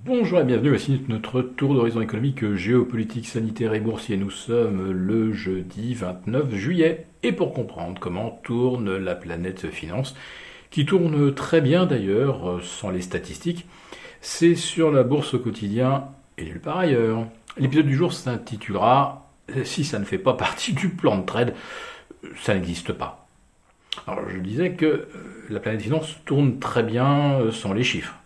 Bonjour et bienvenue, voici notre tour d'horizon économique, géopolitique, sanitaire et boursier. Nous sommes le jeudi 29 juillet et pour comprendre comment tourne la planète finance, qui tourne très bien d'ailleurs sans les statistiques, c'est sur la bourse au quotidien et nulle part ailleurs. L'épisode du jour s'intitulera Si ça ne fait pas partie du plan de trade, ça n'existe pas. Alors je disais que la planète finance tourne très bien sans les chiffres.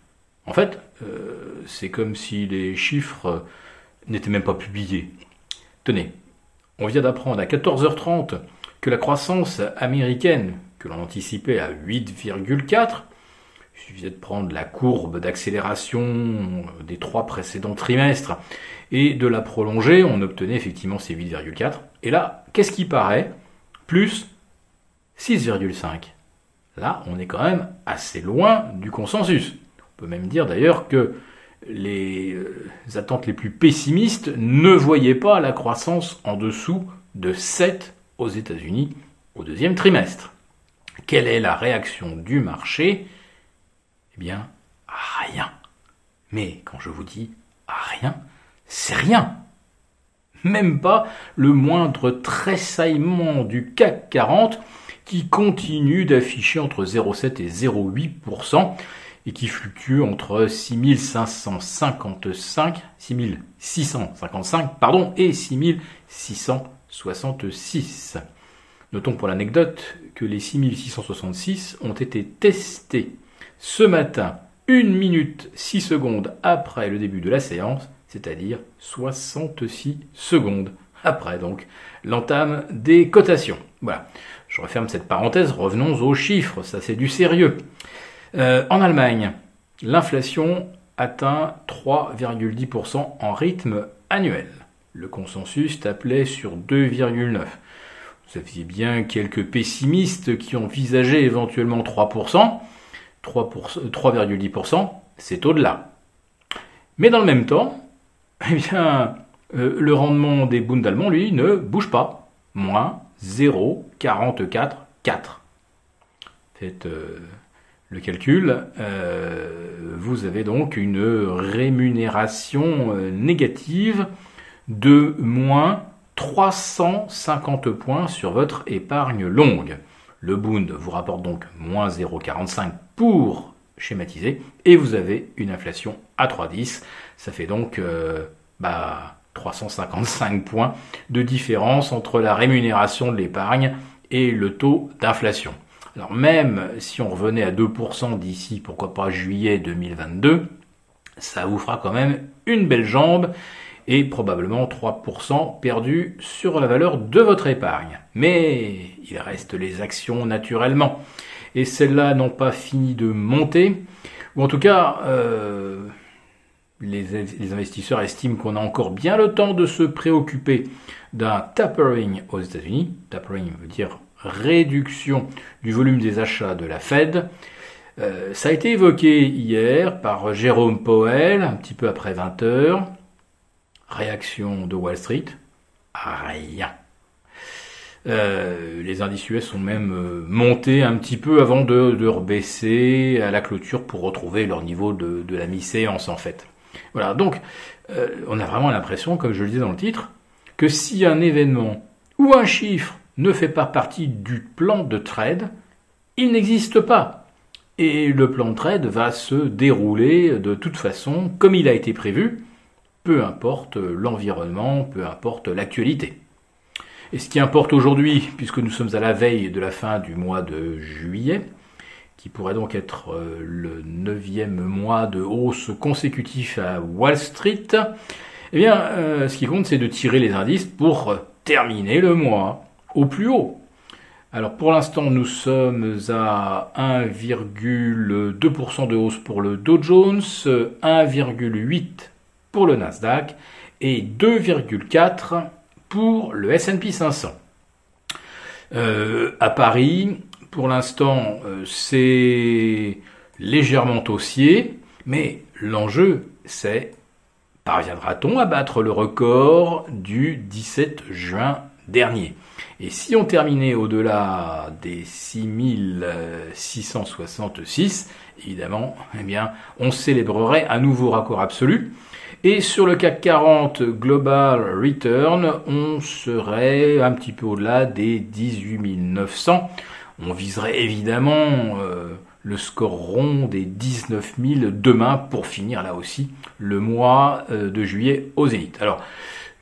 En fait, euh, c'est comme si les chiffres n'étaient même pas publiés. Tenez, on vient d'apprendre à 14h30 que la croissance américaine, que l'on anticipait à 8,4, il suffisait de prendre la courbe d'accélération des trois précédents trimestres et de la prolonger, on obtenait effectivement ces 8,4. Et là, qu'est-ce qui paraît? Plus 6,5. Là, on est quand même assez loin du consensus. On peut même dire d'ailleurs que les euh, attentes les plus pessimistes ne voyaient pas la croissance en dessous de 7 aux États-Unis au deuxième trimestre. Quelle est la réaction du marché? Eh bien, rien. Mais quand je vous dis rien, c'est rien. Même pas le moindre tressaillement du CAC 40 qui continue d'afficher entre 0,7 et 0,8% et qui fluctue entre 6555, 6655 pardon, et 6666. Notons pour l'anecdote que les 6666 ont été testés ce matin, 1 minute 6 secondes après le début de la séance, c'est-à-dire 66 secondes après donc l'entame des cotations. Voilà, je referme cette parenthèse, revenons aux chiffres, ça c'est du sérieux. Euh, en Allemagne, l'inflation atteint 3,10% en rythme annuel. Le consensus tablait sur 2,9%. Vous aviez bien quelques pessimistes qui envisageaient éventuellement 3%. 3,10%, c'est au-delà. Mais dans le même temps, eh bien, euh, le rendement des Bund allemands, lui, ne bouge pas. Moins 0,44,4. Faites euh, le calcul, euh, vous avez donc une rémunération euh, négative de moins 350 points sur votre épargne longue. Le Bund vous rapporte donc moins 0,45 pour schématiser, et vous avez une inflation à 3,10. Ça fait donc euh, bah, 355 points de différence entre la rémunération de l'épargne et le taux d'inflation. Alors même si on revenait à 2% d'ici, pourquoi pas juillet 2022, ça vous fera quand même une belle jambe et probablement 3% perdus sur la valeur de votre épargne. Mais il reste les actions naturellement. Et celles-là n'ont pas fini de monter. Ou en tout cas, euh, les, les, investisseurs estiment qu'on a encore bien le temps de se préoccuper d'un tapering aux États-Unis. Tapering veut dire réduction du volume des achats de la Fed. Euh, ça a été évoqué hier par Jérôme Powell, un petit peu après 20 heures. Réaction de Wall Street Rien. Euh, les indices US sont même euh, montés un petit peu avant de, de, rebaisser à la clôture pour retrouver leur niveau de, de la mi-séance en fait. Voilà, donc on a vraiment l'impression, comme je le disais dans le titre, que si un événement ou un chiffre ne fait pas partie du plan de trade, il n'existe pas. Et le plan de trade va se dérouler de toute façon comme il a été prévu, peu importe l'environnement, peu importe l'actualité. Et ce qui importe aujourd'hui, puisque nous sommes à la veille de la fin du mois de juillet, qui pourrait donc être euh, le neuvième mois de hausse consécutif à Wall Street, eh bien, euh, ce qui compte, c'est de tirer les indices pour terminer le mois au plus haut. Alors pour l'instant, nous sommes à 1,2% de hausse pour le Dow Jones, 1,8% pour le Nasdaq et 2,4% pour le S&P 500. Euh, à Paris, pour l'instant, euh, c'est légèrement haussier, mais l'enjeu, c'est parviendra-t-on à battre le record du 17 juin dernier? Et si on terminait au-delà des 6666, évidemment, eh bien, on célébrerait un nouveau raccord absolu. Et sur le CAC 40 Global Return, on serait un petit peu au-delà des 18 900. On viserait évidemment euh, le score rond des 19 000 demain pour finir là aussi le mois euh, de juillet au zénith. Alors,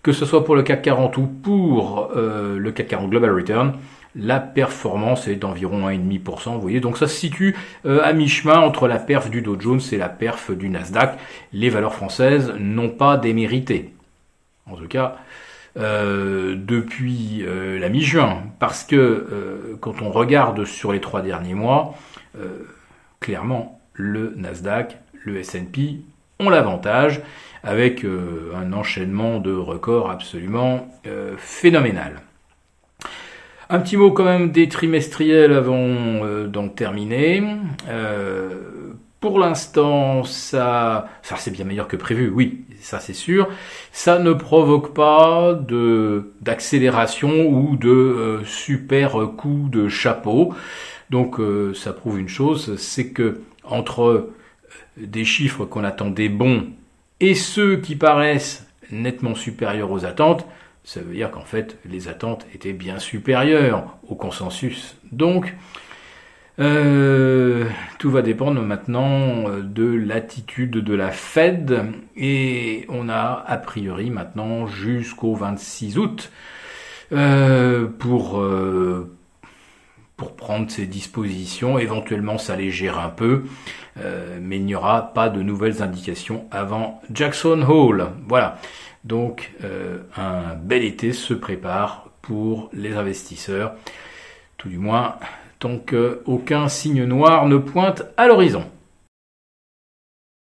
que ce soit pour le CAC 40 ou pour euh, le CAC 40 Global Return, la performance est d'environ 1,5%. Vous voyez, donc ça se situe euh, à mi-chemin entre la perf du Dow Jones et la perf du Nasdaq. Les valeurs françaises n'ont pas démérité. En tout cas, euh, depuis la mi-juin, parce que quand on regarde sur les trois derniers mois, clairement, le Nasdaq, le S&P ont l'avantage avec euh, un enchaînement de records absolument euh, phénoménal. Un petit mot quand même des trimestriels avant euh, d'en terminer. pour l'instant, ça, ça c'est bien meilleur que prévu, oui, ça c'est sûr. Ça ne provoque pas de d'accélération ou de super coup de chapeau. Donc ça prouve une chose, c'est que entre des chiffres qu'on attendait bons et ceux qui paraissent nettement supérieurs aux attentes, ça veut dire qu'en fait les attentes étaient bien supérieures au consensus. Donc euh, tout va dépendre maintenant euh, de l'attitude de la Fed et on a a priori maintenant jusqu'au 26 août euh, pour pour prendre ses dispositions, éventuellement s'alléger un peu, euh, mais il n'y aura pas de nouvelles indications avant Jackson Hole. Voilà. Donc euh, un bel été se prépare pour les investisseurs, tout du moins tant qu'aucun signe noir ne pointe à l'horizon.